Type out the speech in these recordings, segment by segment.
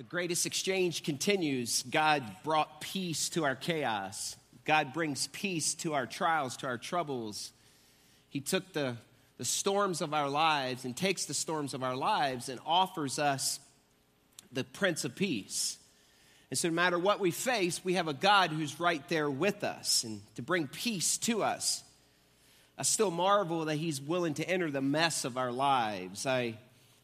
The greatest exchange continues. God brought peace to our chaos. God brings peace to our trials, to our troubles. He took the, the storms of our lives and takes the storms of our lives and offers us the Prince of Peace. And so, no matter what we face, we have a God who's right there with us and to bring peace to us. I still marvel that He's willing to enter the mess of our lives. I,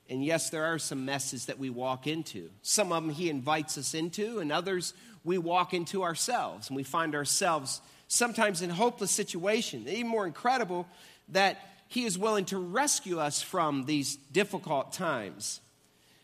and yes, there are some messes that we walk into. Some of them He invites us into, and others we walk into ourselves. And we find ourselves sometimes in hopeless situations. Even more incredible, that He is willing to rescue us from these difficult times.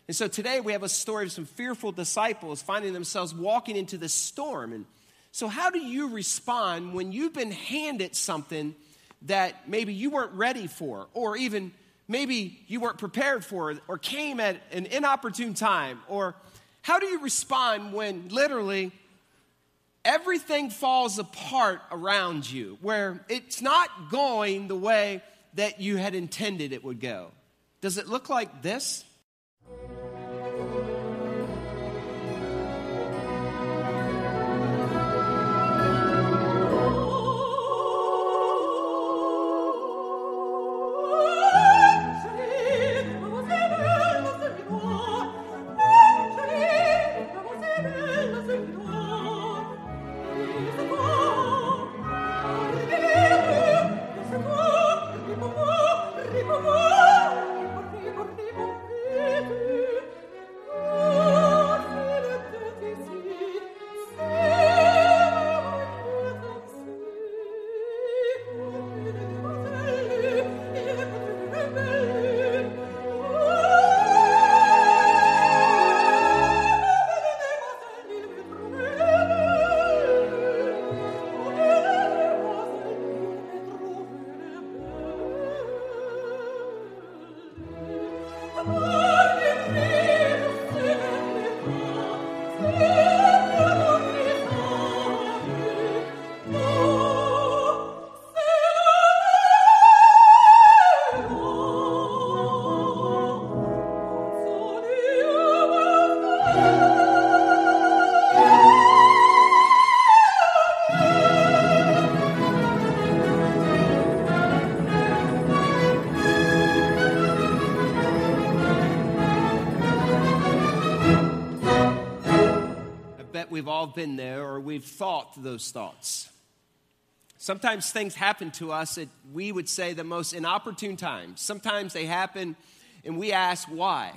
And so today we have a story of some fearful disciples finding themselves walking into the storm. And so, how do you respond when you've been handed something that maybe you weren't ready for, or even maybe you weren't prepared for, or came at an inopportune time? Or how do you respond when literally everything falls apart around you, where it's not going the way that you had intended it would go? Does it look like this? Been there or we've thought those thoughts. Sometimes things happen to us at, we would say, the most inopportune times. Sometimes they happen and we ask why.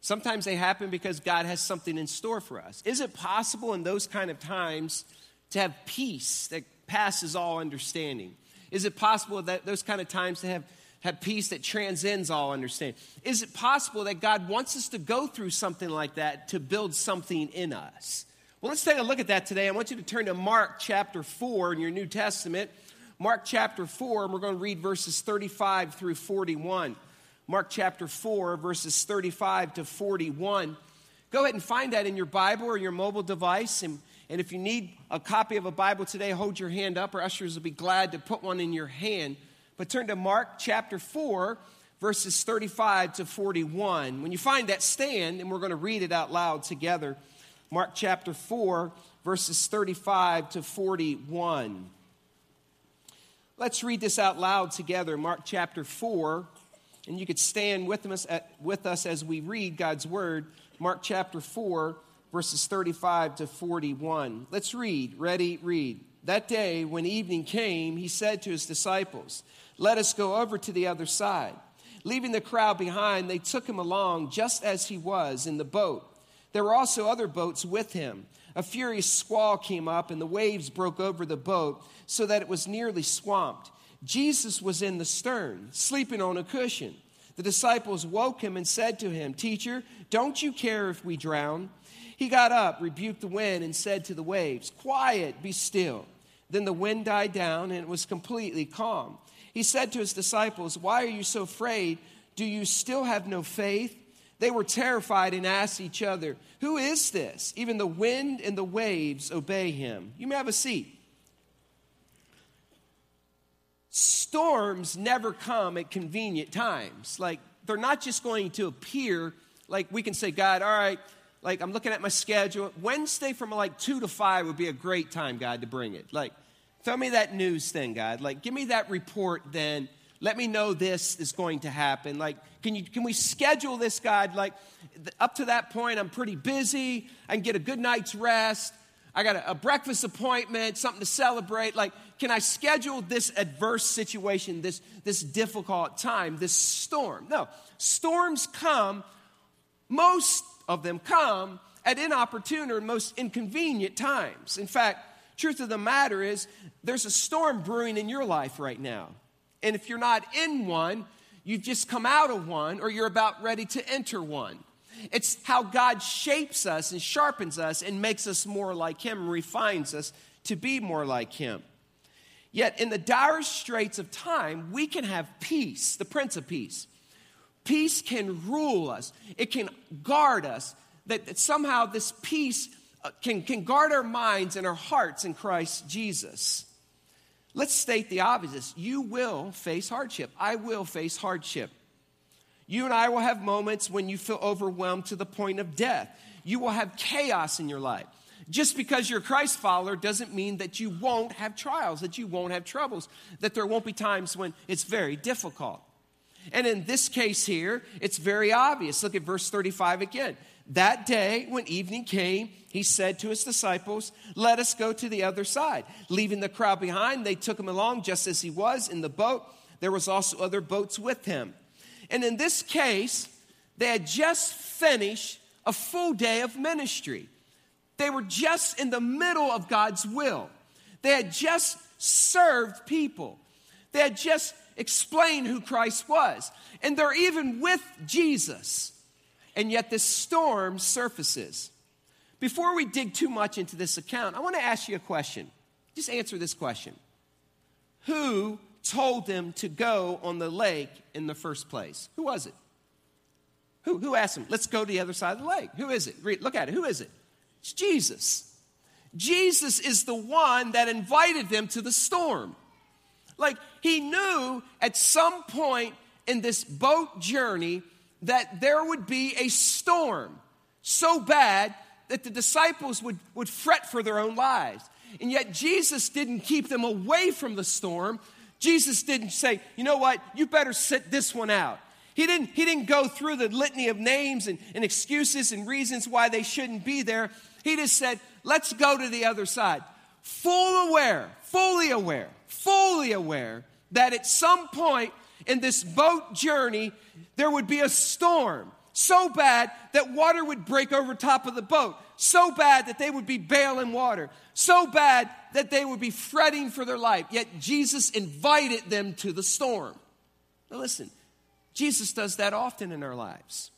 Sometimes they happen because God has something in store for us. Is it possible in those kind of times to have peace that passes all understanding? Is it possible that those kind of times to have, have peace that transcends all understanding? Is it possible that God wants us to go through something like that to build something in us? Well, let's take a look at that today. I want you to turn to Mark chapter 4 in your New Testament. Mark chapter 4, and we're going to read verses 35 through 41. Mark chapter 4, verses 35 to 41. Go ahead and find that in your Bible or your mobile device. And, and if you need a copy of a Bible today, hold your hand up, Our ushers will be glad to put one in your hand. But turn to Mark chapter 4, verses 35 to 41. When you find that, stand, and we're going to read it out loud together. Mark chapter 4, verses 35 to 41. Let's read this out loud together. Mark chapter 4, and you could stand with us, at, with us as we read God's word. Mark chapter 4, verses 35 to 41. Let's read. Ready? Read. That day, when evening came, he said to his disciples, Let us go over to the other side. Leaving the crowd behind, they took him along just as he was in the boat there were also other boats with him. A furious squall came up, and the waves broke over the boat so that it was nearly swamped. Jesus was in the stern, sleeping on a cushion. The disciples woke him and said to him, Teacher, don't you care if we drown? He got up, rebuked the wind, and said to the waves, Quiet, be still. Then the wind died down, and it was completely calm. He said to his disciples, Why are you so afraid? Do you still have no faith? They were terrified and asked each other, Who is this? Even the wind and the waves obey him. You may have a seat. Storms never come at convenient times. Like, they're not just going to appear like we can say, God, all right, like I'm looking at my schedule. Wednesday from like 2 to 5 would be a great time, God, to bring it. Like, tell me that news thing, God. Like, give me that report then. Let me know this is going to happen. Like, can, you, can we schedule this, God? Like, up to that point, I'm pretty busy. I can get a good night's rest. I got a, a breakfast appointment, something to celebrate. Like, can I schedule this adverse situation, this, this difficult time, this storm? No. Storms come, most of them come at inopportune or most inconvenient times. In fact, truth of the matter is there's a storm brewing in your life right now. And if you're not in one, you've just come out of one or you're about ready to enter one. It's how God shapes us and sharpens us and makes us more like Him refines us to be more like Him. Yet, in the dire straits of time, we can have peace, the Prince of Peace. Peace can rule us, it can guard us, that, that somehow this peace uh, can, can guard our minds and our hearts in Christ Jesus. Let's state the obvious. You will face hardship. I will face hardship. You and I will have moments when you feel overwhelmed to the point of death. You will have chaos in your life. Just because you're a Christ follower doesn't mean that you won't have trials, that you won't have troubles, that there won't be times when it's very difficult. And in this case here, it's very obvious. Look at verse 35 again. That day, when evening came, he said to his disciples, Let us go to the other side. Leaving the crowd behind, they took him along just as he was in the boat. There was also other boats with him. And in this case, they had just finished a full day of ministry. They were just in the middle of God's will. They had just served people. They had just explained who Christ was. And they're even with Jesus. And yet this storm surfaces. Before we dig too much into this account, I want to ask you a question. Just answer this question Who told them to go on the lake in the first place? Who was it? Who, who asked them, let's go to the other side of the lake? Who is it? Look at it. Who is it? It's Jesus. Jesus is the one that invited them to the storm. Like he knew at some point in this boat journey that there would be a storm so bad that the disciples would, would fret for their own lives. And yet Jesus didn't keep them away from the storm, Jesus didn't say, you know what, you better sit this one out. He didn't, he didn't go through the litany of names and, and excuses and reasons why they shouldn't be there. He just said, let's go to the other side. Full aware, fully aware, fully aware that at some point in this boat journey, there would be a storm so bad that water would break over top of the boat, so bad that they would be bailing water, so bad that they would be fretting for their life. Yet Jesus invited them to the storm. Now, listen, Jesus does that often in our lives.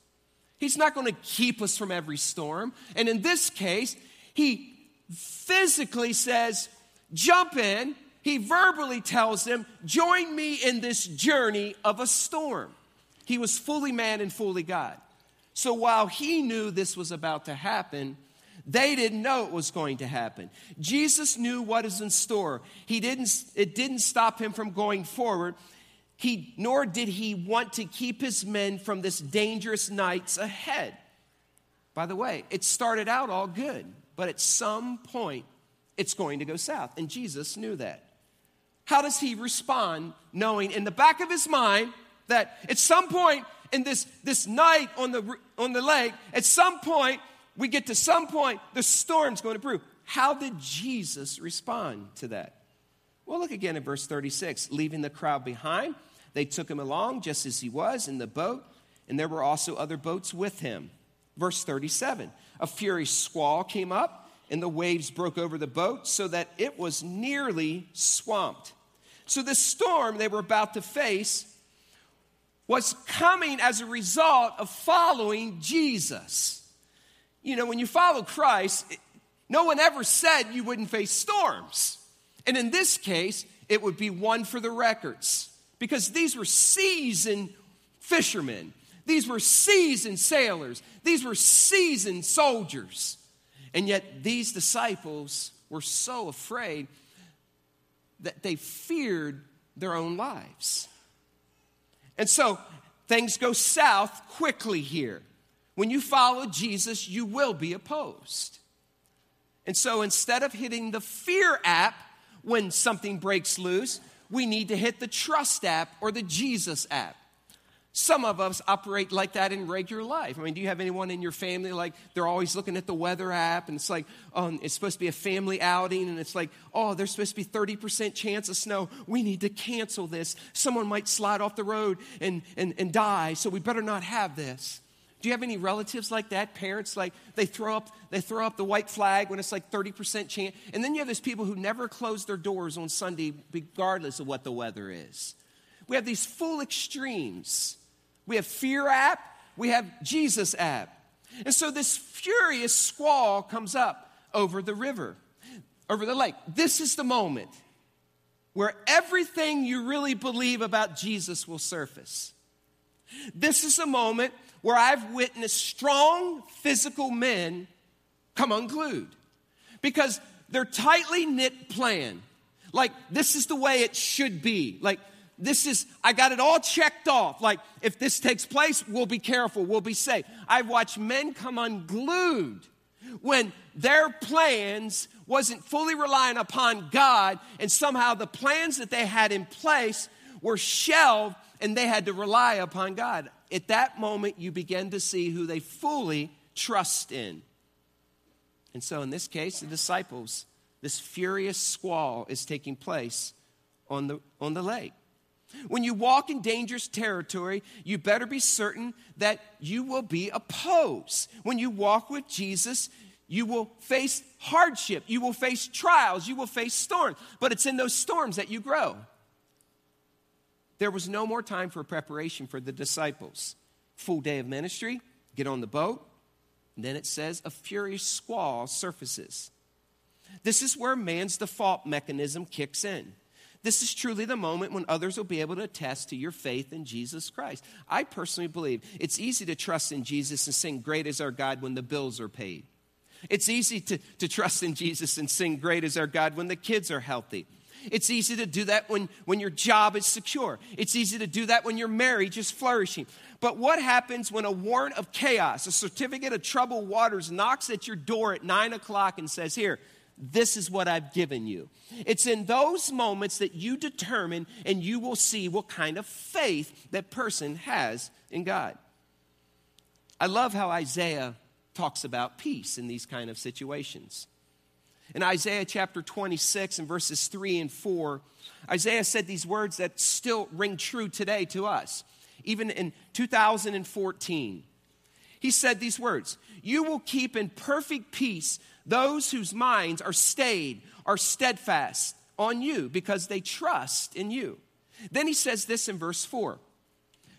He's not going to keep us from every storm. And in this case, he physically says, Jump in. He verbally tells them, Join me in this journey of a storm. He was fully man and fully God. So while he knew this was about to happen, they didn't know it was going to happen. Jesus knew what is in store. He didn't, it didn't stop him from going forward. He, nor did he want to keep his men from this dangerous nights ahead. By the way, it started out all good, but at some point, it's going to go south. And Jesus knew that. How does he respond knowing in the back of his mind that at some point in this, this night on the, on the lake, at some point, we get to some point, the storm's going to brew. How did Jesus respond to that? Well, look again at verse 36. Leaving the crowd behind, they took him along just as he was in the boat, and there were also other boats with him. Verse 37 A furious squall came up, and the waves broke over the boat so that it was nearly swamped. So, the storm they were about to face was coming as a result of following Jesus. You know, when you follow Christ, no one ever said you wouldn't face storms. And in this case, it would be one for the records because these were seasoned fishermen, these were seasoned sailors, these were seasoned soldiers. And yet, these disciples were so afraid that they feared their own lives. And so, things go south quickly here. When you follow Jesus, you will be opposed. And so instead of hitting the fear app when something breaks loose, we need to hit the trust app or the Jesus app. Some of us operate like that in regular life. I mean, do you have anyone in your family like they're always looking at the weather app and it's like, oh, it's supposed to be a family outing and it's like, oh, there's supposed to be 30% chance of snow. We need to cancel this. Someone might slide off the road and, and, and die, so we better not have this. Do you have any relatives like that? Parents like they throw up they throw up the white flag when it's like 30% chance. And then you have those people who never close their doors on Sunday regardless of what the weather is. We have these full extremes. We have fear app, we have Jesus app. And so this furious squall comes up over the river, over the lake. This is the moment where everything you really believe about Jesus will surface. This is a moment where I've witnessed strong physical men come unglued because they're tightly knit plan. Like, this is the way it should be. Like, this is, I got it all checked off. Like, if this takes place, we'll be careful, we'll be safe. I've watched men come unglued when their plans wasn't fully relying upon God, and somehow the plans that they had in place were shelved and they had to rely upon God at that moment, you begin to see who they fully trust in. And so, in this case, the disciples, this furious squall is taking place on the, on the lake. When you walk in dangerous territory, you better be certain that you will be opposed. When you walk with Jesus, you will face hardship, you will face trials, you will face storms, but it's in those storms that you grow. There was no more time for preparation for the disciples. Full day of ministry, get on the boat, and then it says a furious squall surfaces. This is where man's default mechanism kicks in. This is truly the moment when others will be able to attest to your faith in Jesus Christ. I personally believe it's easy to trust in Jesus and sing, Great is our God, when the bills are paid. It's easy to, to trust in Jesus and sing, Great is our God, when the kids are healthy. It's easy to do that when, when your job is secure. It's easy to do that when your marriage is flourishing. But what happens when a warrant of chaos, a certificate of troubled waters, knocks at your door at nine o'clock and says, Here, this is what I've given you. It's in those moments that you determine and you will see what kind of faith that person has in God. I love how Isaiah talks about peace in these kind of situations. In Isaiah chapter 26 and verses 3 and 4, Isaiah said these words that still ring true today to us, even in 2014. He said these words You will keep in perfect peace those whose minds are stayed, are steadfast on you because they trust in you. Then he says this in verse 4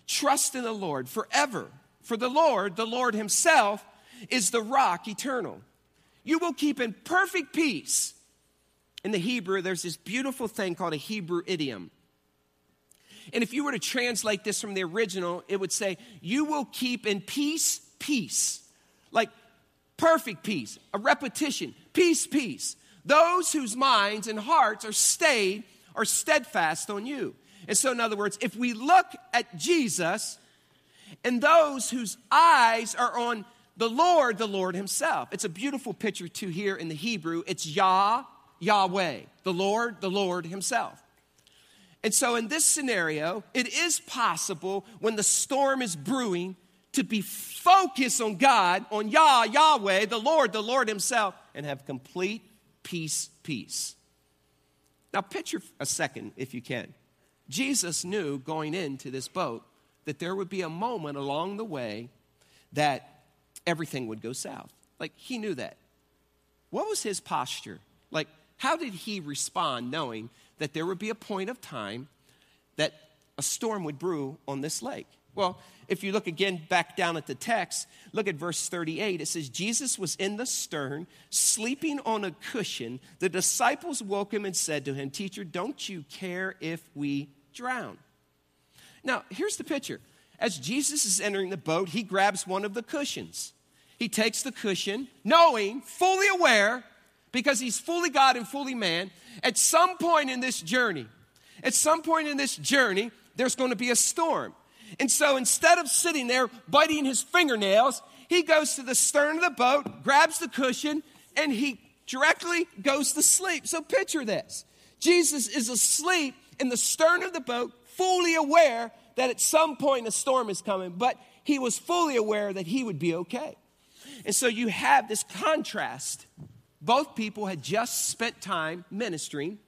Trust in the Lord forever, for the Lord, the Lord Himself, is the rock eternal you will keep in perfect peace. In the Hebrew, there's this beautiful thing called a Hebrew idiom. And if you were to translate this from the original, it would say, You will keep in peace, peace. Like perfect peace, a repetition, peace, peace. Those whose minds and hearts are stayed are steadfast on you. And so, in other words, if we look at Jesus and those whose eyes are on the Lord, the Lord Himself. It's a beautiful picture, too, here in the Hebrew. It's Yah, Yahweh, the Lord, the Lord Himself. And so, in this scenario, it is possible when the storm is brewing to be focused on God, on Yah, Yahweh, the Lord, the Lord Himself, and have complete peace, peace. Now, picture a second, if you can. Jesus knew going into this boat that there would be a moment along the way that everything would go south. Like, he knew that. What was his posture? Like, how did he respond knowing that there would be a point of time that a storm would brew on this lake? Well, if you look again back down at the text, look at verse 38. It says, Jesus was in the stern, sleeping on a cushion. The disciples woke him and said to him, Teacher, don't you care if we drown? Now, here's the picture as Jesus is entering the boat, he grabs one of the cushions. He takes the cushion, knowing, fully aware, because he's fully God and fully man, at some point in this journey, at some point in this journey, there's going to be a storm. And so instead of sitting there biting his fingernails, he goes to the stern of the boat, grabs the cushion, and he directly goes to sleep. So picture this Jesus is asleep in the stern of the boat, fully aware that at some point a storm is coming, but he was fully aware that he would be okay. And so you have this contrast. Both people had just spent time ministering,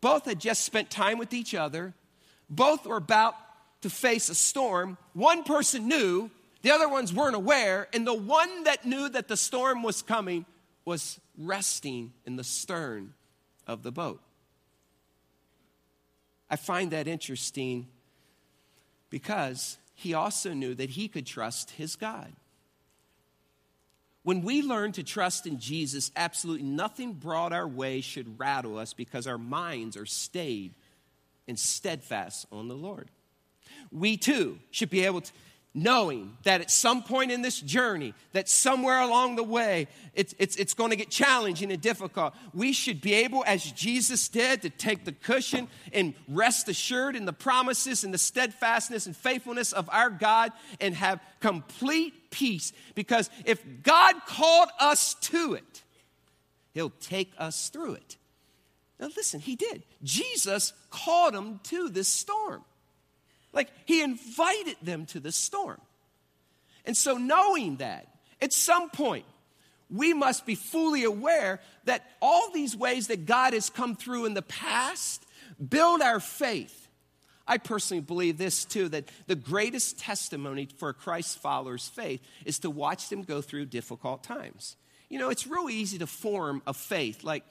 both had just spent time with each other, both were about to face a storm. One person knew, the other ones weren't aware, and the one that knew that the storm was coming was resting in the stern of the boat. I find that interesting because he also knew that he could trust his God. When we learn to trust in Jesus, absolutely nothing brought our way should rattle us because our minds are stayed and steadfast on the Lord. We too should be able to knowing that at some point in this journey, that somewhere along the way, it's, it's, it's going to get challenging and difficult. We should be able, as Jesus did, to take the cushion and rest assured in the promises and the steadfastness and faithfulness of our God and have complete peace. Because if God called us to it, He'll take us through it. Now, listen, He did. Jesus called him to this storm. Like he invited them to the storm. And so, knowing that, at some point, we must be fully aware that all these ways that God has come through in the past build our faith. I personally believe this too that the greatest testimony for Christ followers' faith is to watch them go through difficult times. You know, it's real easy to form a faith. Like,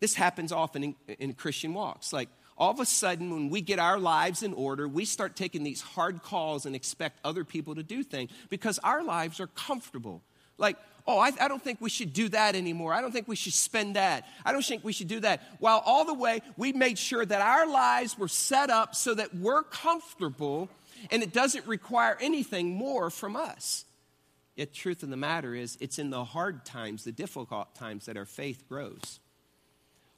this happens often in, in Christian walks. Like, all of a sudden, when we get our lives in order, we start taking these hard calls and expect other people to do things because our lives are comfortable. Like, oh, I, I, don't think we should do that anymore. I don't think we should spend that. I don't think we should do that. While all the way, we made sure that our lives were set up so that we're comfortable and it doesn't require anything more from us. Yet, truth of the matter is, it's in the hard times, the difficult times, that our faith grows.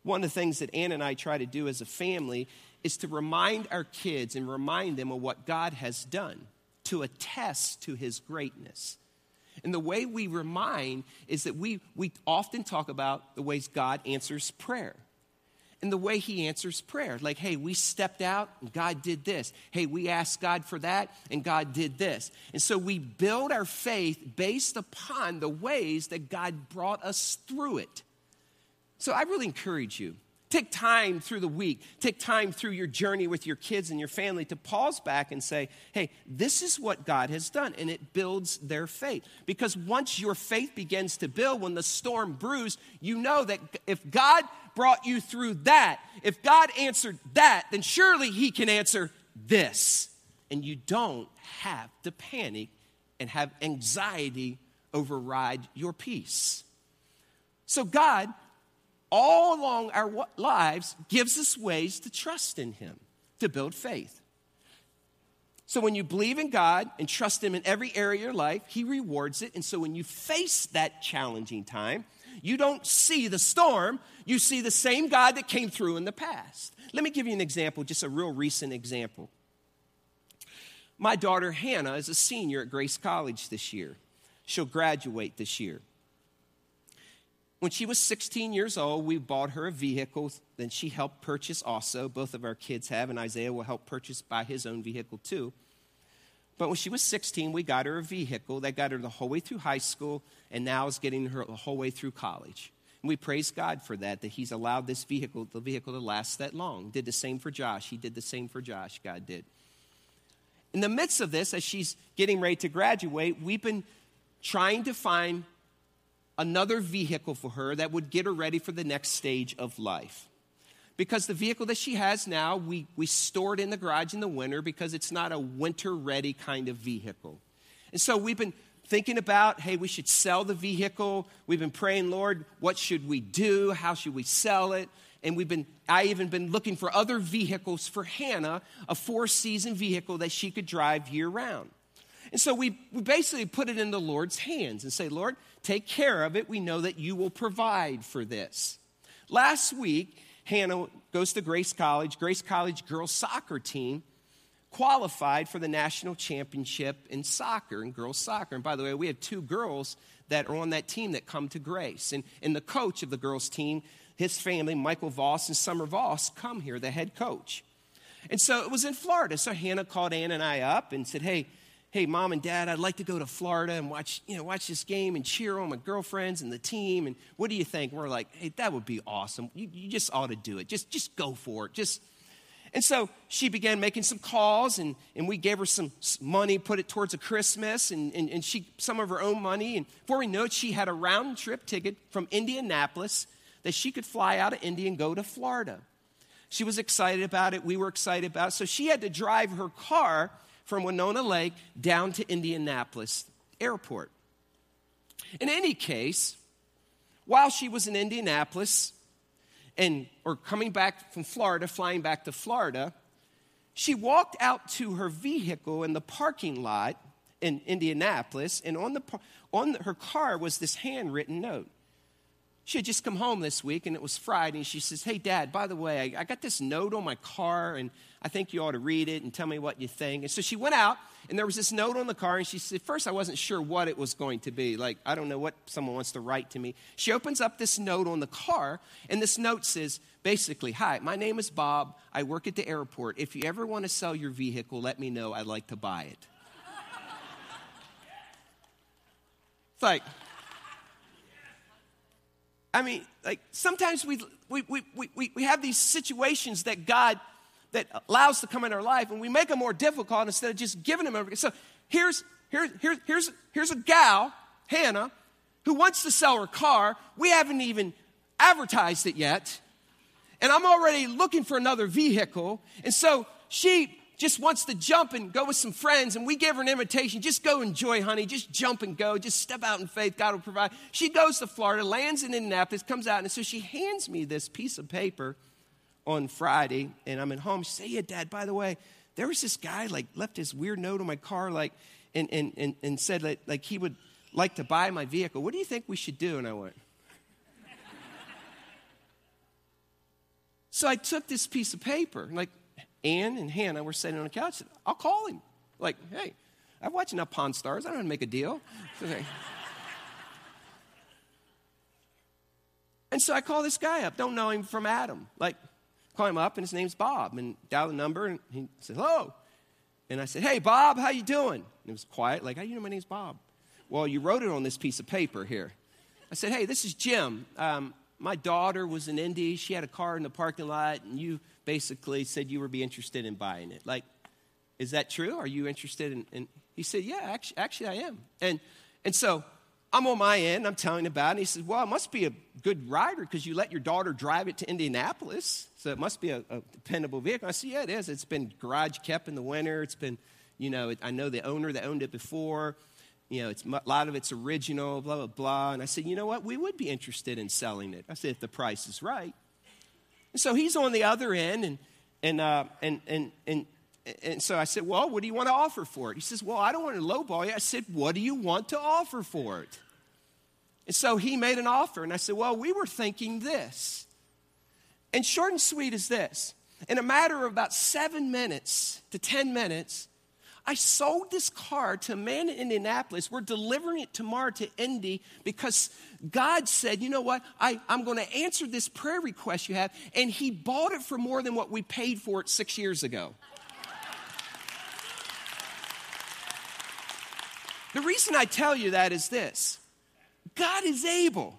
One of the things that Ann and I try to do as a family is to remind our kids and remind them of what God has done, to attest to his greatness. And the way we remind is that we, we often talk about the ways God answers prayer. And the way he answers prayer. Like, hey, we stepped out and God did this. Hey, we asked God for that and God did this. And so we build our faith based upon the ways that God brought us through it. So I really encourage you. Take time through the week, take time through your journey with your kids and your family to pause back and say, hey, this is what God has done. And it builds their faith. Because once your faith begins to build, when the storm brews, you know that if God brought you through that, if God answered that, then surely He can answer this. And you don't have to panic and have anxiety override your peace. So God all along our lives gives us ways to trust in Him, to build faith. So when you believe in God and trust Him in every area of your life, He rewards it. And so when you face that challenging time, you don't see the storm, you see the same God that came through in the past. Let me give you an example, just a real recent example. My daughter Hannah is a senior at Grace College this year. She'll graduate this year. When she was 16 years old, we bought her a vehicle. Then she helped purchase also. Both of our kids have, and Isaiah will help purchase by his own vehicle too. But when she was 16, we got her a vehicle that got her the whole way through high school and now is getting her the whole way through college. And we praise God for that, that He's allowed this vehicle, the vehicle to last that long. Did the same for Josh. He did the same for Josh, God did. In the midst of this, as she's getting ready to graduate, we've been trying to find another vehicle for her that would get her ready for the next stage of life. Because the vehicle that she has now, we, we store it in the garage in the winter because it's not a winter ready kind of vehicle. And so we've been thinking about, hey, we should sell the vehicle. We've been praying, Lord, what should we do? How should we sell it? And we've been, I even been looking for other vehicles for Hannah, a four season vehicle that she could drive year round. And so we, we basically put it in the Lord's hands and say, Lord, take care of it. We know that you will provide for this. Last week, Hannah goes to Grace College. Grace College girls soccer team qualified for the national championship in soccer, in girls soccer. And by the way, we have two girls that are on that team that come to Grace. And, and the coach of the girls' team, his family, Michael Voss and Summer Voss, come here, the head coach. And so it was in Florida. So Hannah called Ann and I up and said, Hey, hey, mom and dad, I'd like to go to Florida and watch, you know, watch this game and cheer on my girlfriends and the team. And what do you think? And we're like, hey, that would be awesome. You, you just ought to do it. Just, just go for it. Just. And so she began making some calls, and, and we gave her some money, put it towards a Christmas, and, and, and she some of her own money. And before we know it, she had a round trip ticket from Indianapolis that she could fly out of Indy and go to Florida. She was excited about it. We were excited about it. So she had to drive her car from Winona Lake down to Indianapolis Airport. In any case, while she was in Indianapolis and or coming back from Florida, flying back to Florida, she walked out to her vehicle in the parking lot in Indianapolis, and on, the, on her car was this handwritten note. She had just come home this week, and it was Friday, and she says, Hey, Dad, by the way, I, I got this note on my car, and I think you ought to read it and tell me what you think. And so she went out, and there was this note on the car, and she said, First, I wasn't sure what it was going to be. Like, I don't know what someone wants to write to me. She opens up this note on the car, and this note says, basically, Hi, my name is Bob. I work at the airport. If you ever want to sell your vehicle, let me know. I'd like to buy it. it's like, I mean, like sometimes we, we, we, we, we have these situations that God that allows to come in our life and we make them more difficult instead of just giving them everything. So here's, here, here, here's, here's a gal, Hannah, who wants to sell her car. We haven't even advertised it yet. And I'm already looking for another vehicle. And so she just wants to jump and go with some friends, and we give her an invitation. Just go enjoy, honey. Just jump and go. Just step out in faith. God will provide. She goes to Florida, lands in Indianapolis, comes out, and so she hands me this piece of paper on Friday, and I'm at home. She said, Yeah, Dad, by the way, there was this guy, like, left this weird note on my car, like, and, and, and, and said, like, he would like to buy my vehicle. What do you think we should do? And I went, So I took this piece of paper, like, Ann and Hannah were sitting on the couch. I'll call him. Like, hey, I've watched enough Pawn Stars. I don't want to make a deal. and so I call this guy up. Don't know him from Adam. Like, call him up, and his name's Bob. And dial the number, and he said, hello. And I said, hey, Bob, how you doing? And it was quiet. Like, how you know my name's Bob? Well, you wrote it on this piece of paper here. I said, hey, this is Jim. Um, my daughter was in Indy. She had a car in the parking lot, and you basically said you would be interested in buying it. Like, is that true? Are you interested in? in he said, yeah, actually, actually I am. And, and so I'm on my end, I'm telling about it. And he says, well, it must be a good rider because you let your daughter drive it to Indianapolis. So it must be a, a dependable vehicle. I said, yeah, it is. It's been garage kept in the winter. It's been, you know, I know the owner that owned it before. You know, it's, a lot of it's original, blah, blah, blah. And I said, you know what? We would be interested in selling it. I said, if the price is right. And so he's on the other end, and, and, uh, and, and, and, and so I said, Well, what do you want to offer for it? He says, Well, I don't want to lowball you. I said, What do you want to offer for it? And so he made an offer, and I said, Well, we were thinking this. And short and sweet is this in a matter of about seven minutes to 10 minutes, I sold this car to a man in Indianapolis. We're delivering it tomorrow to Indy because God said, you know what? I, I'm going to answer this prayer request you have. And He bought it for more than what we paid for it six years ago. the reason I tell you that is this God is able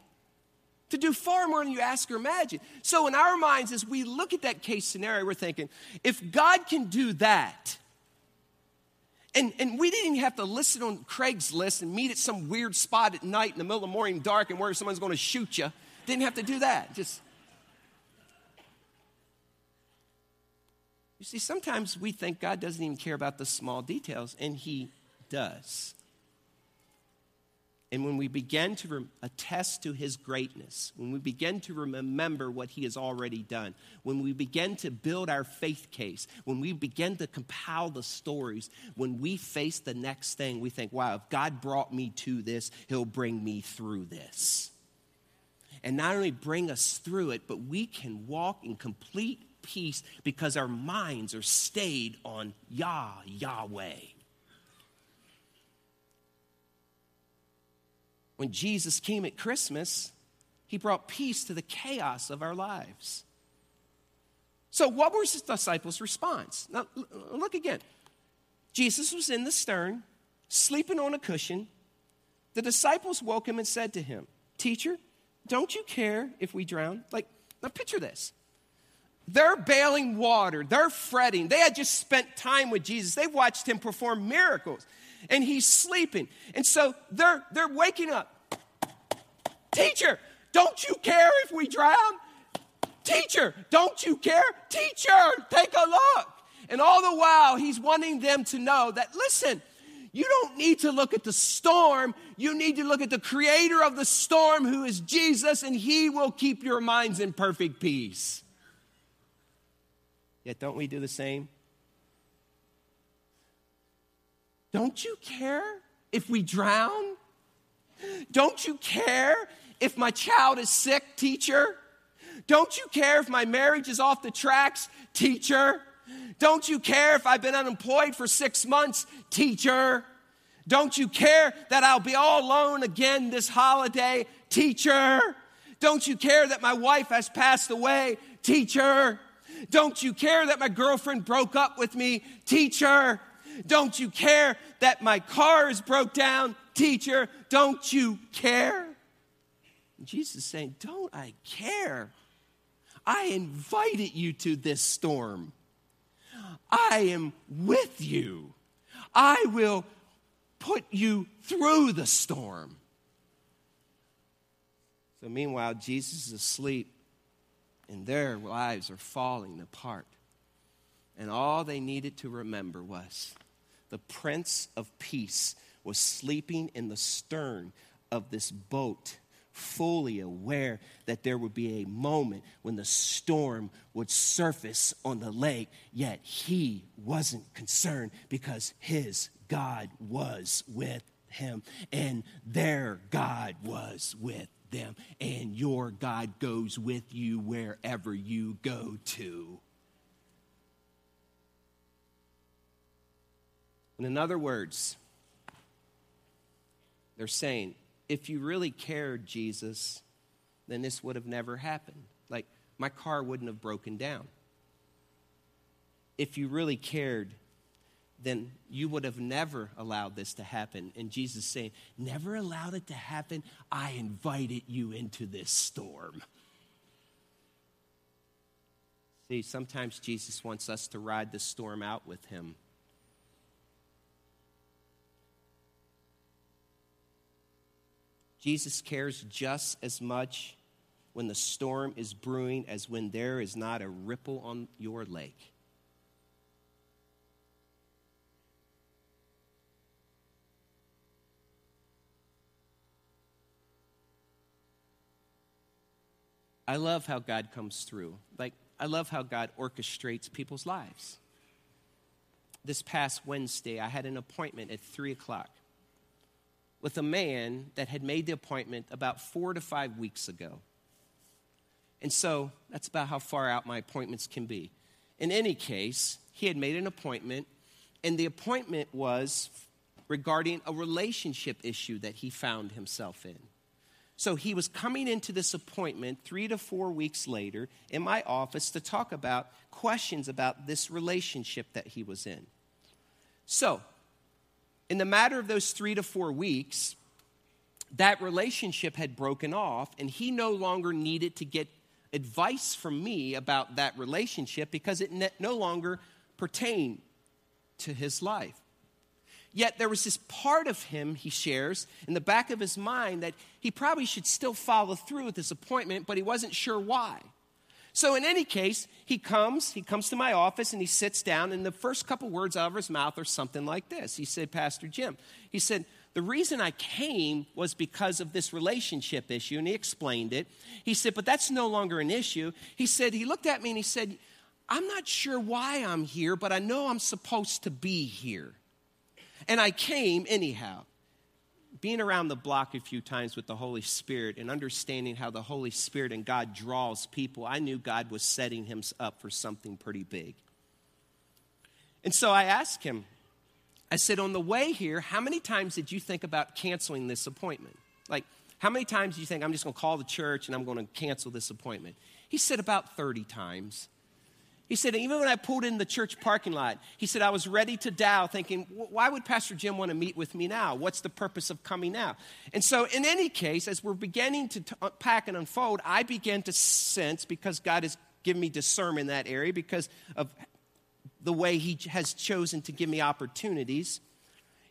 to do far more than you ask or imagine. So, in our minds, as we look at that case scenario, we're thinking, if God can do that, and, and we didn't even have to listen on Craigslist and meet at some weird spot at night in the middle of the morning dark and where someone's going to shoot you. Didn't have to do that. Just You see, sometimes we think God doesn't even care about the small details, and He does. And when we begin to re- attest to his greatness, when we begin to remember what he has already done, when we begin to build our faith case, when we begin to compile the stories, when we face the next thing, we think, wow, if God brought me to this, he'll bring me through this. And not only bring us through it, but we can walk in complete peace because our minds are stayed on Yah, Yahweh. When Jesus came at Christmas, he brought peace to the chaos of our lives. So, what was his disciples' response? Now, look again. Jesus was in the stern, sleeping on a cushion. The disciples woke him and said to him, Teacher, don't you care if we drown? Like, now picture this. They're bailing water, they're fretting. They had just spent time with Jesus, they've watched him perform miracles, and he's sleeping. And so they're, they're waking up. Teacher, don't you care if we drown? Teacher, don't you care? Teacher, take a look. And all the while, he's wanting them to know that, listen, you don't need to look at the storm. You need to look at the creator of the storm, who is Jesus, and he will keep your minds in perfect peace. Yet, don't we do the same? Don't you care if we drown? Don't you care if my child is sick, teacher? Don't you care if my marriage is off the tracks, teacher? Don't you care if I've been unemployed for six months, teacher? Don't you care that I'll be all alone again this holiday, teacher? Don't you care that my wife has passed away, teacher? Don't you care that my girlfriend broke up with me, teacher? Don't you care that my car is broke down, teacher? Don't you care? Jesus is saying, Don't I care? I invited you to this storm. I am with you. I will put you through the storm. So, meanwhile, Jesus is asleep and their lives are falling apart. And all they needed to remember was the Prince of Peace was sleeping in the stern of this boat fully aware that there would be a moment when the storm would surface on the lake, yet he wasn't concerned because his God was with him and their God was with them, and your God goes with you wherever you go to. And in other words, they're saying, if you really cared, Jesus, then this would have never happened. Like, my car wouldn't have broken down. If you really cared, then you would have never allowed this to happen. And Jesus saying, Never allowed it to happen. I invited you into this storm. See, sometimes Jesus wants us to ride the storm out with him. Jesus cares just as much when the storm is brewing as when there is not a ripple on your lake. I love how God comes through. Like, I love how God orchestrates people's lives. This past Wednesday, I had an appointment at 3 o'clock with a man that had made the appointment about four to five weeks ago. And so that's about how far out my appointments can be. In any case, he had made an appointment, and the appointment was regarding a relationship issue that he found himself in. So he was coming into this appointment three to four weeks later in my office to talk about questions about this relationship that he was in. So in the matter of those three to four weeks, that relationship had broken off, and he no longer needed to get advice from me about that relationship because it no longer pertained to his life. Yet there was this part of him, he shares, in the back of his mind that he probably should still follow through with this appointment, but he wasn't sure why. So, in any case, he comes, he comes to my office and he sits down, and the first couple words out of his mouth are something like this. He said, Pastor Jim, he said, the reason I came was because of this relationship issue, and he explained it. He said, but that's no longer an issue. He said, he looked at me and he said, I'm not sure why I'm here, but I know I'm supposed to be here. And I came anyhow. being around the block a few times with the Holy Spirit and understanding how the Holy Spirit and God draws people, I knew God was setting him up for something pretty big. And so I asked him, I said, on the way here, how many times did you think about canceling this appointment? Like, how many times do you think I'm just going to call the church and I'm going to cancel this appointment? He said, about 30 times. He said, even when I pulled in the church parking lot, he said, I was ready to dial, thinking, why would Pastor Jim want to meet with me now? What's the purpose of coming now? And so, in any case, as we're beginning to unpack and unfold, I began to sense, because God has given me discernment in that area, because of the way He has chosen to give me opportunities,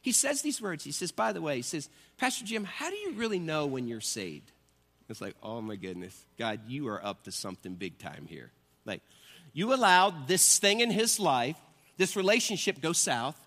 he says these words. He says, by the way, he says, Pastor Jim, how do you really know when you're saved? It's like, oh my goodness, God, you are up to something big time here. Like, you allowed this thing in his life, this relationship go south.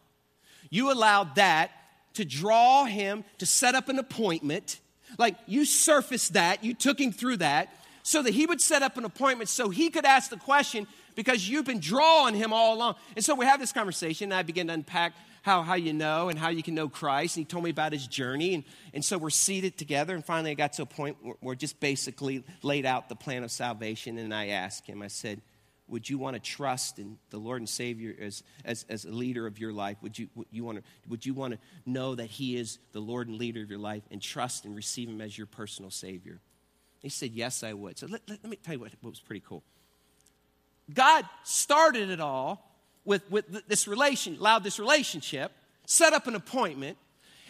You allowed that to draw him to set up an appointment. Like you surfaced that, you took him through that so that he would set up an appointment so he could ask the question because you've been drawing him all along. And so we have this conversation, and I begin to unpack how, how you know and how you can know Christ. And he told me about his journey. And, and so we're seated together. And finally, I got to a point where, where just basically laid out the plan of salvation. And I asked him, I said, would you want to trust in the Lord and Savior as, as, as a leader of your life? Would you, would, you want to, would you want to know that He is the Lord and leader of your life and trust and receive Him as your personal Savior? He said, Yes, I would. So let, let, let me tell you what, what was pretty cool. God started it all with, with this relation, allowed this relationship, set up an appointment.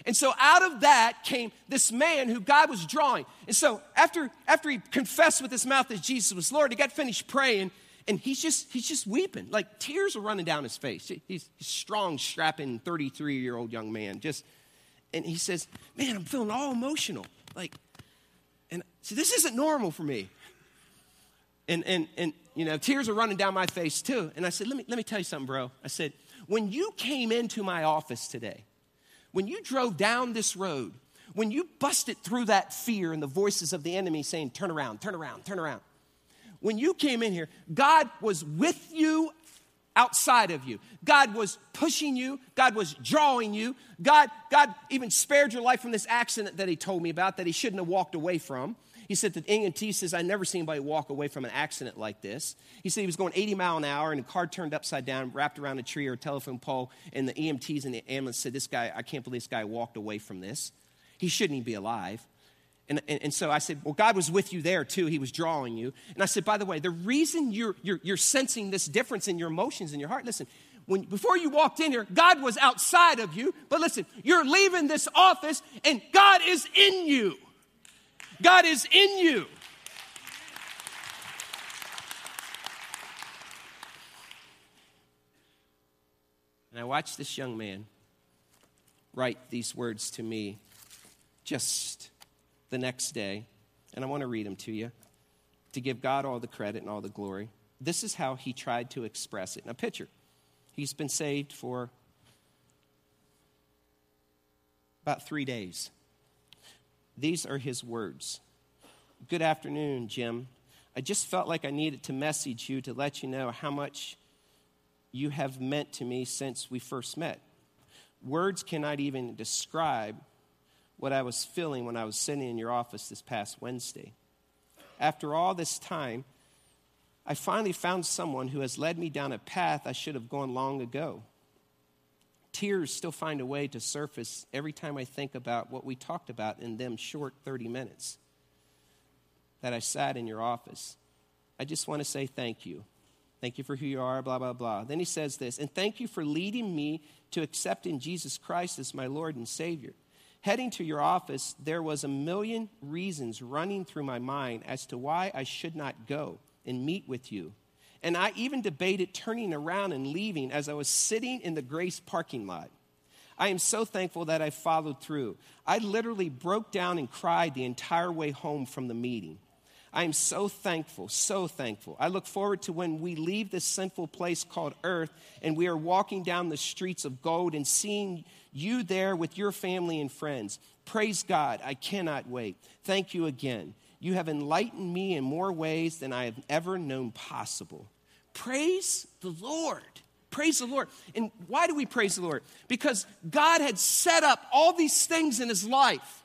And so out of that came this man who God was drawing. And so after, after he confessed with his mouth that Jesus was Lord, he got finished praying and he's just he's just weeping. Like tears are running down his face. He's, a strong strapping 33 year old young man. Just and he says man i'm feeling all emotional. Like and see this isn't normal for me. And and and you know tears are running down my face too. And i said let me let me tell you something bro. I said when you came into my office today when you drove down this road when you busted through that fear and the voices of the enemy saying turn around turn around turn around when you came in here, God was with you outside of you. God was pushing you, God was drawing you. God God even spared your life from this accident that he told me about that he shouldn't have walked away from. He said that EMT says, I never seen anybody walk away from an accident like this. He said he was going 80 mile an hour and a car turned upside down, wrapped around a tree or a telephone pole, and the EMTs and the ambulance said, This guy, I can't believe this guy walked away from this. He shouldn't even be alive. And, and, and, so I said, Well, God was with you there too. He was drawing you. And I said, By the way, the reason you're, you're, you're sensing this difference in your emotions in your heart, listen, when, before you walked in here, God was outside of you. But listen, you're leaving this office and God is in you. God is in you. And I watched this young man write these words to me just the next day, and I want to read them to you to give God all the credit and all the glory. This is how he tried to express it. Now, picture, he's been saved for about three days. These are his words Good afternoon, Jim. I just felt like I needed to message you to let you know how much you have meant to me since we first met. Words cannot even describe what I was feeling when I was sitting in your office this past Wednesday. After all this time, I finally found someone who has led me down a path I should have gone long ago. Tears still find a way to surface every time I think about what we talked about in them short 30 minutes that I sat in your office. I just want to say thank you. Thank you for who you are, blah, blah, blah. Then he says this, and thank you for leading me to accepting Jesus Christ as my Lord and Savior. Heading to your office, there was a million reasons running through my mind as to why I should not go and meet with you. And I even debated turning around and leaving as I was sitting in the Grace parking lot. I am so thankful that I followed through. I literally broke down and cried the entire way home from the meeting. I am so thankful, so thankful. I look forward to when we leave this sinful place called earth and we are walking down the streets of gold and seeing you there with your family and friends. Praise God. I cannot wait. Thank you again. You have enlightened me in more ways than I have ever known possible. Praise the Lord. Praise the Lord. And why do we praise the Lord? Because God had set up all these things in his life.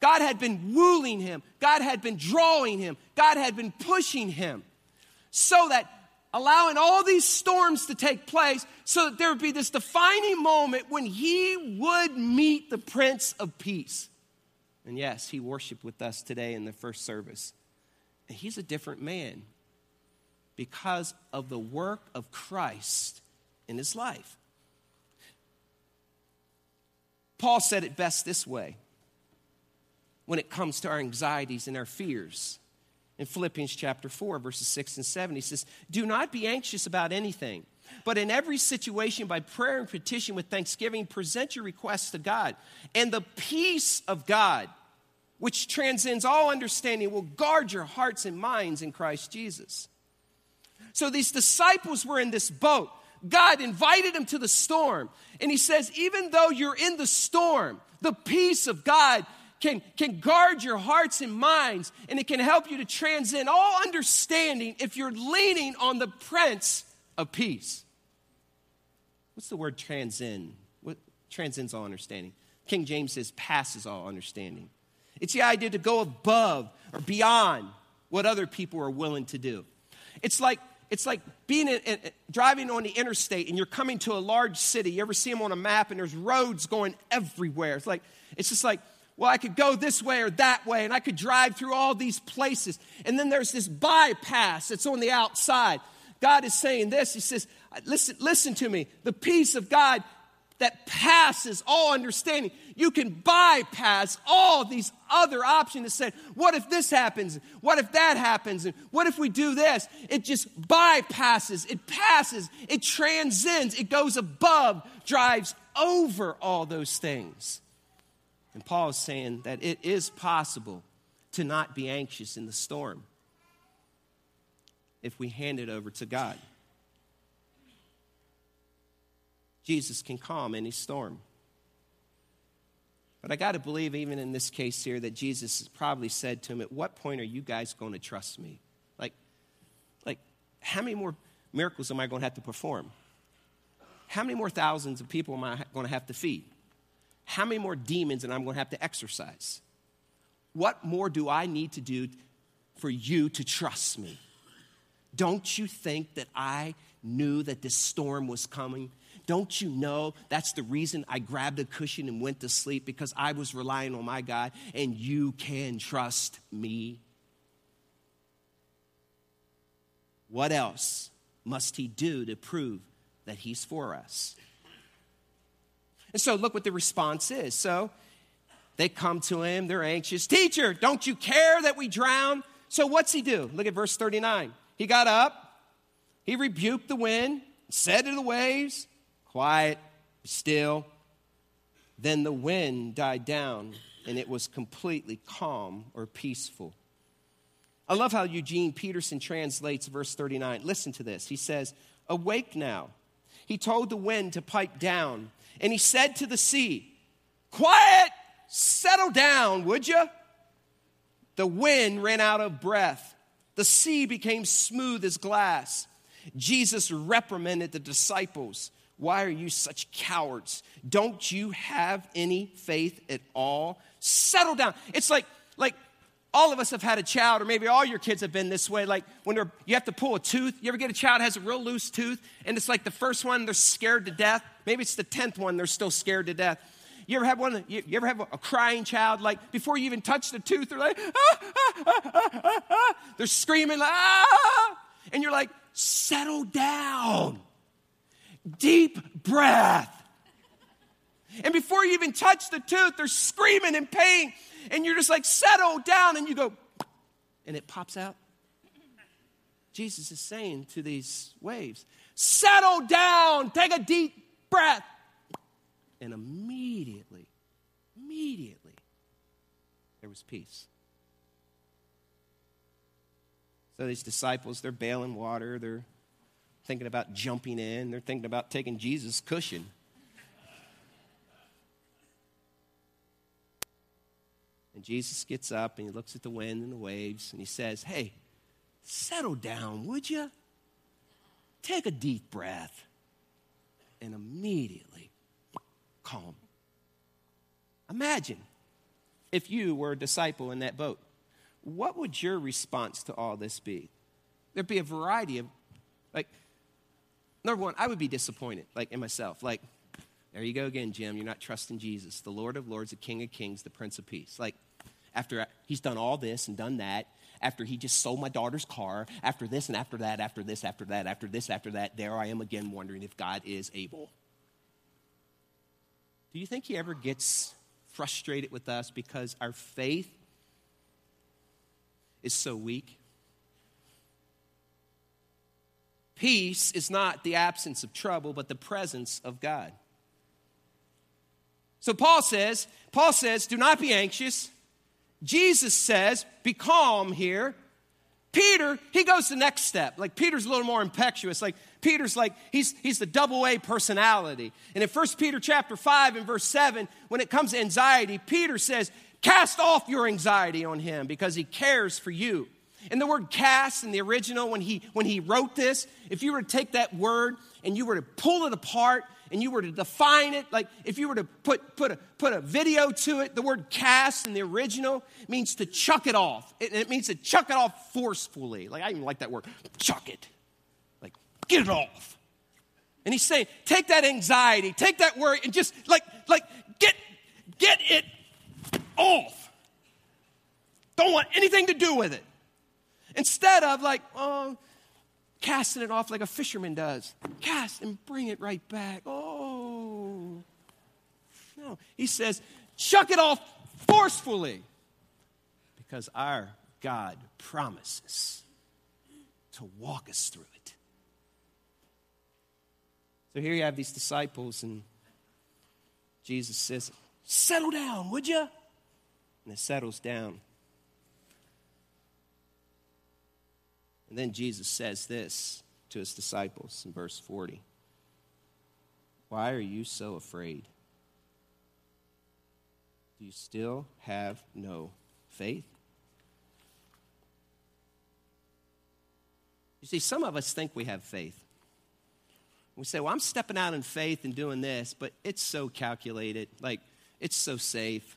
God had been wooing him, God had been drawing him, God had been pushing him so that allowing all these storms to take place so that there would be this defining moment when he would meet the Prince of Peace. And yes, he worshiped with us today in the first service. And he's a different man because of the work of Christ in his life. Paul said it best this way when it comes to our anxieties and our fears. In Philippians chapter 4, verses 6 and 7, he says, Do not be anxious about anything, but in every situation, by prayer and petition with thanksgiving, present your requests to God. And the peace of God, which transcends all understanding, will guard your hearts and minds in Christ Jesus. So these disciples were in this boat. God invited them to the storm. And he says, even though you're in the storm, the peace of God can, can guard your hearts and minds, and it can help you to transcend all understanding if you're leaning on the Prince of Peace. What's the word transcend? What transcends all understanding? King James says passes all understanding. It's the idea to go above or beyond what other people are willing to do. It's like it's like being in, in, driving on the interstate and you're coming to a large city. You ever see them on a map and there's roads going everywhere? It's like it's just like well, I could go this way or that way, and I could drive through all these places. And then there's this bypass that's on the outside. God is saying this. He says, listen, listen to me. The peace of God that passes all understanding. You can bypass all these other options and say, what if this happens? What if that happens? And what if we do this? It just bypasses, it passes, it transcends, it goes above, drives over all those things. And Paul is saying that it is possible to not be anxious in the storm if we hand it over to God. Jesus can calm any storm. But I got to believe, even in this case here, that Jesus probably said to him, At what point are you guys going to trust me? Like, like how many more miracles am I going to have to perform? How many more thousands of people am I going to have to feed? How many more demons and I'm going to have to exorcise? What more do I need to do for you to trust me? Don't you think that I knew that this storm was coming? Don't you know that's the reason I grabbed a cushion and went to sleep because I was relying on my God and you can trust me? What else must he do to prove that he's for us? And so look what the response is. So they come to him, they're anxious. Teacher, don't you care that we drown? So what's he do? Look at verse 39. He got up, he rebuked the wind, said to the waves, Quiet, still. Then the wind died down and it was completely calm or peaceful. I love how Eugene Peterson translates verse 39. Listen to this. He says, Awake now. He told the wind to pipe down and he said to the sea, Quiet, settle down, would you? The wind ran out of breath. The sea became smooth as glass. Jesus reprimanded the disciples. Why are you such cowards? Don't you have any faith at all? Settle down. It's like, like all of us have had a child, or maybe all your kids have been this way. Like when they're, you have to pull a tooth. You ever get a child has a real loose tooth, and it's like the first one they're scared to death. Maybe it's the tenth one they're still scared to death. You ever have one? You, ever have a, crying child? Like before you even touch the tooth, they're like, ah, ah, ah, they're screaming, like, ah, and you're like, settle down, deep breath. And before you even touch the tooth, they're screaming in pain and you're just like, settle down, and you go, and it pops out. Jesus is saying to these waves, settle down, take a deep breath. And immediately, immediately, there was peace. So these disciples, they're bailing water, they're thinking about jumping in, they're thinking about taking Jesus' cushion. And Jesus gets up and he looks at the wind and the waves and he says, Hey, settle down, would you? take a deep breath, and immediately calm. Imagine if you were a disciple in that boat. What would your response to all this be? There'd be a variety of, like, number one, I would be disappointed, like, in myself. Like, there you go again, Jim. You're not trusting Jesus, the Lord of Lords, the King of Kings, the Prince of Peace. Like, after he's done all this and done that, after he just sold my daughter's car, after this and after that, after this, after that, after this, after that, there I am again wondering if God is able. Do you think he ever gets frustrated with us because our faith is so weak? Peace is not the absence of trouble, but the presence of God. So Paul says, Paul says, do not be anxious. Jesus says, be calm here. Peter, he goes the next step. Like Peter's a little more impetuous. Like Peter's like, he's, he's the double A personality. And in 1 Peter chapter 5 and verse 7, when it comes to anxiety, Peter says, cast off your anxiety on him because he cares for you. And the word cast in the original, when he, when he wrote this, if you were to take that word and you were to pull it apart and you were to define it, like if you were to put, put, a, put a video to it, the word cast in the original means to chuck it off. It, it means to chuck it off forcefully. Like, I even like that word, chuck it. Like, get it off. And he's saying, take that anxiety, take that worry, and just like, like get, get it off. Don't want anything to do with it. Instead of like, oh, casting it off like a fisherman does. Cast and bring it right back. Oh. No. He says, chuck it off forcefully because our God promises to walk us through it. So here you have these disciples, and Jesus says, Settle down, would you? And it settles down. And then Jesus says this to his disciples in verse 40 Why are you so afraid? Do you still have no faith? You see, some of us think we have faith. We say, well, I'm stepping out in faith and doing this, but it's so calculated. Like, it's so safe.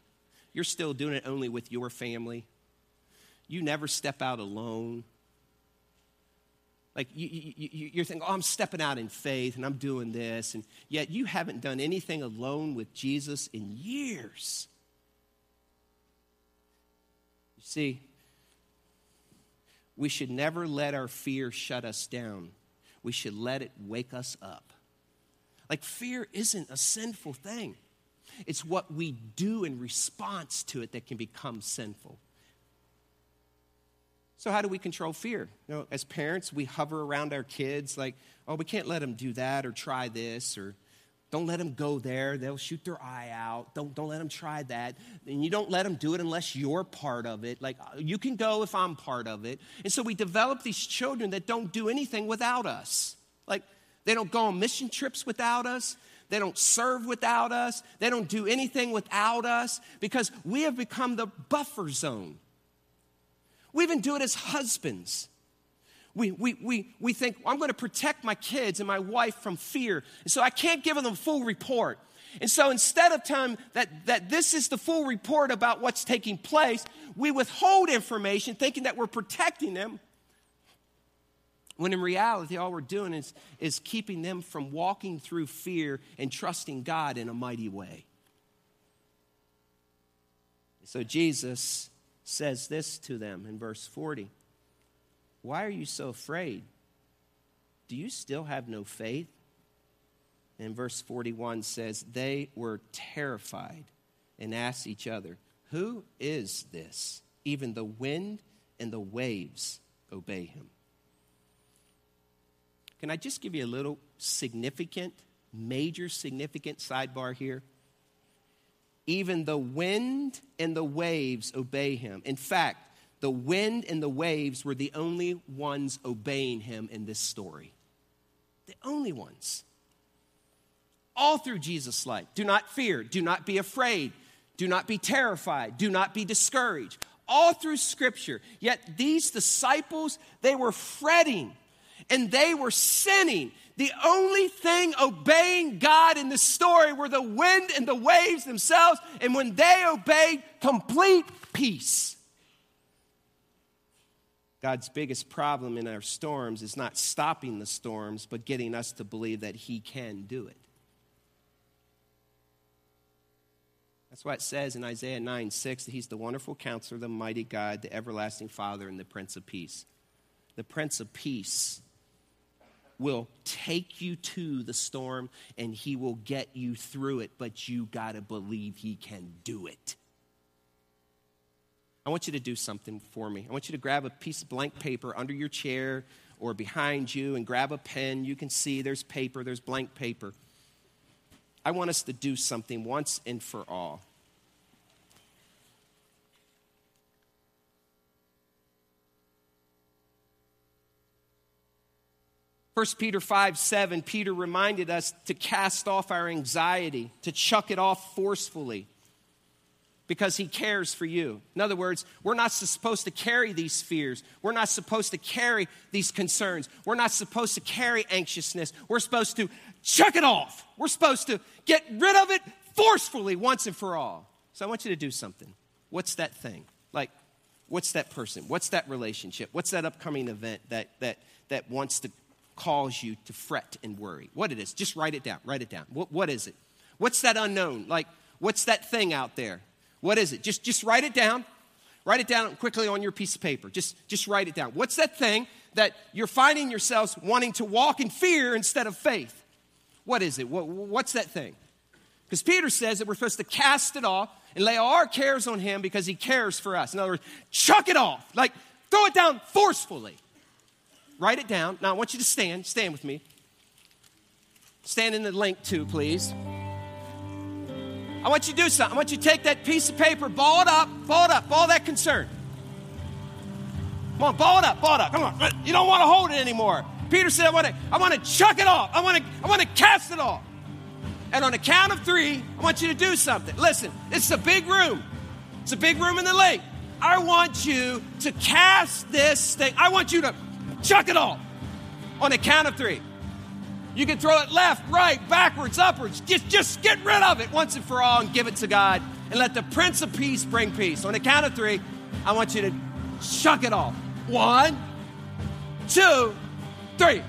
You're still doing it only with your family. You never step out alone. Like you, you, you're thinking, oh, I'm stepping out in faith and I'm doing this, and yet you haven't done anything alone with Jesus in years. You see, we should never let our fear shut us down. We should let it wake us up. Like, fear isn't a sinful thing, it's what we do in response to it that can become sinful. So, how do we control fear? You know, as parents, we hover around our kids like, oh, we can't let them do that or try this or don't let them go there. They'll shoot their eye out. Don't, don't let them try that. And you don't let them do it unless you're part of it. Like, uh, you can go if I'm part of it. And so we develop these children that don't do anything without us. Like, they don't go on mission trips without us. They don't serve without us. They don't do anything without us because we have become the buffer zone. We even do it as husbands. We, we, we, we think, I'm going to protect my kids and my wife from fear. And so I can't give them a full report. And so instead of telling that, that this is the full report about what's taking place, we withhold information thinking that we're protecting them. When in reality, all we're doing is, is keeping them from walking through fear and trusting God in a mighty way. So Jesus says this to them in verse 40 Why are you so afraid? Do you still have no faith? And verse 41 says, They were terrified and asked each other, Who is this? Even the wind and the waves obey him. Can I just give you a little significant, major significant sidebar here? Even the wind and the waves obey him. In fact, the wind and the waves were the only ones obeying him in this story. The only ones. All through Jesus' life. Do not fear. Do not be afraid. Do not be terrified. Do not be discouraged. All through Scripture. Yet these disciples, they were fretting and they were sinning. The only thing obeying God in the story were the wind and the waves themselves. And when they obeyed, complete peace. God's biggest problem in our storms is not stopping the storms, but getting us to believe that He can do it. That's why it says in Isaiah 9 6 that He's the wonderful counselor, the mighty God, the everlasting Father, and the Prince of Peace. The Prince of Peace will take you to the storm and he will get you through it, but you got to believe he can do it. I want you to do something for me. I want you to grab a piece of blank paper under your chair or behind you and grab a pen. You can see there's paper, there's blank paper. I want us to do something once and for all. 1 Peter 5 7, Peter reminded us to cast off our anxiety, to chuck it off forcefully because he cares for you. In other words, we're not supposed to carry these fears. We're not supposed to carry these concerns. We're not supposed to carry anxiousness. We're supposed to chuck it off. We're supposed to get rid of it forcefully once and for all. So I want you to do something. What's that thing? Like, what's that person? What's that relationship? What's that upcoming event that, that, that wants to cause you to fret and worry. What it is, just write it down. Write it down. What, what is it? What's that unknown? Like, what's that thing out there? What is it? Just, just write it down. Write it down quickly on your piece of paper. Just, just write it down. What's that thing that you're finding yourselves wanting to walk in fear instead of faith? What is it? What, what's that thing? Because Peter says that we're supposed to cast it off and lay our cares on him because he cares for us. In other words, chuck it off. Like, throw it down forcefully. Write it down. Now, I want you to stand. Stand with me. Stand in the link too, please. I want you to do something. I want you to take that piece of paper, ball it up, ball it up, ball that concern. Come on, ball it up, ball it up. Come on. You don't want to hold it anymore. Peter said, I want to, I want to chuck it off. I want to, I want to cast it off. And on the count of three, I want you to do something. Listen, it's a big room. It's a big room in the lake. I want you to cast this thing. I want you to Chuck it all on a count of three. You can throw it left, right, backwards, upwards. Just, just get rid of it once and for all and give it to God and let the Prince of Peace bring peace. On a count of three, I want you to chuck it off. One, two, three.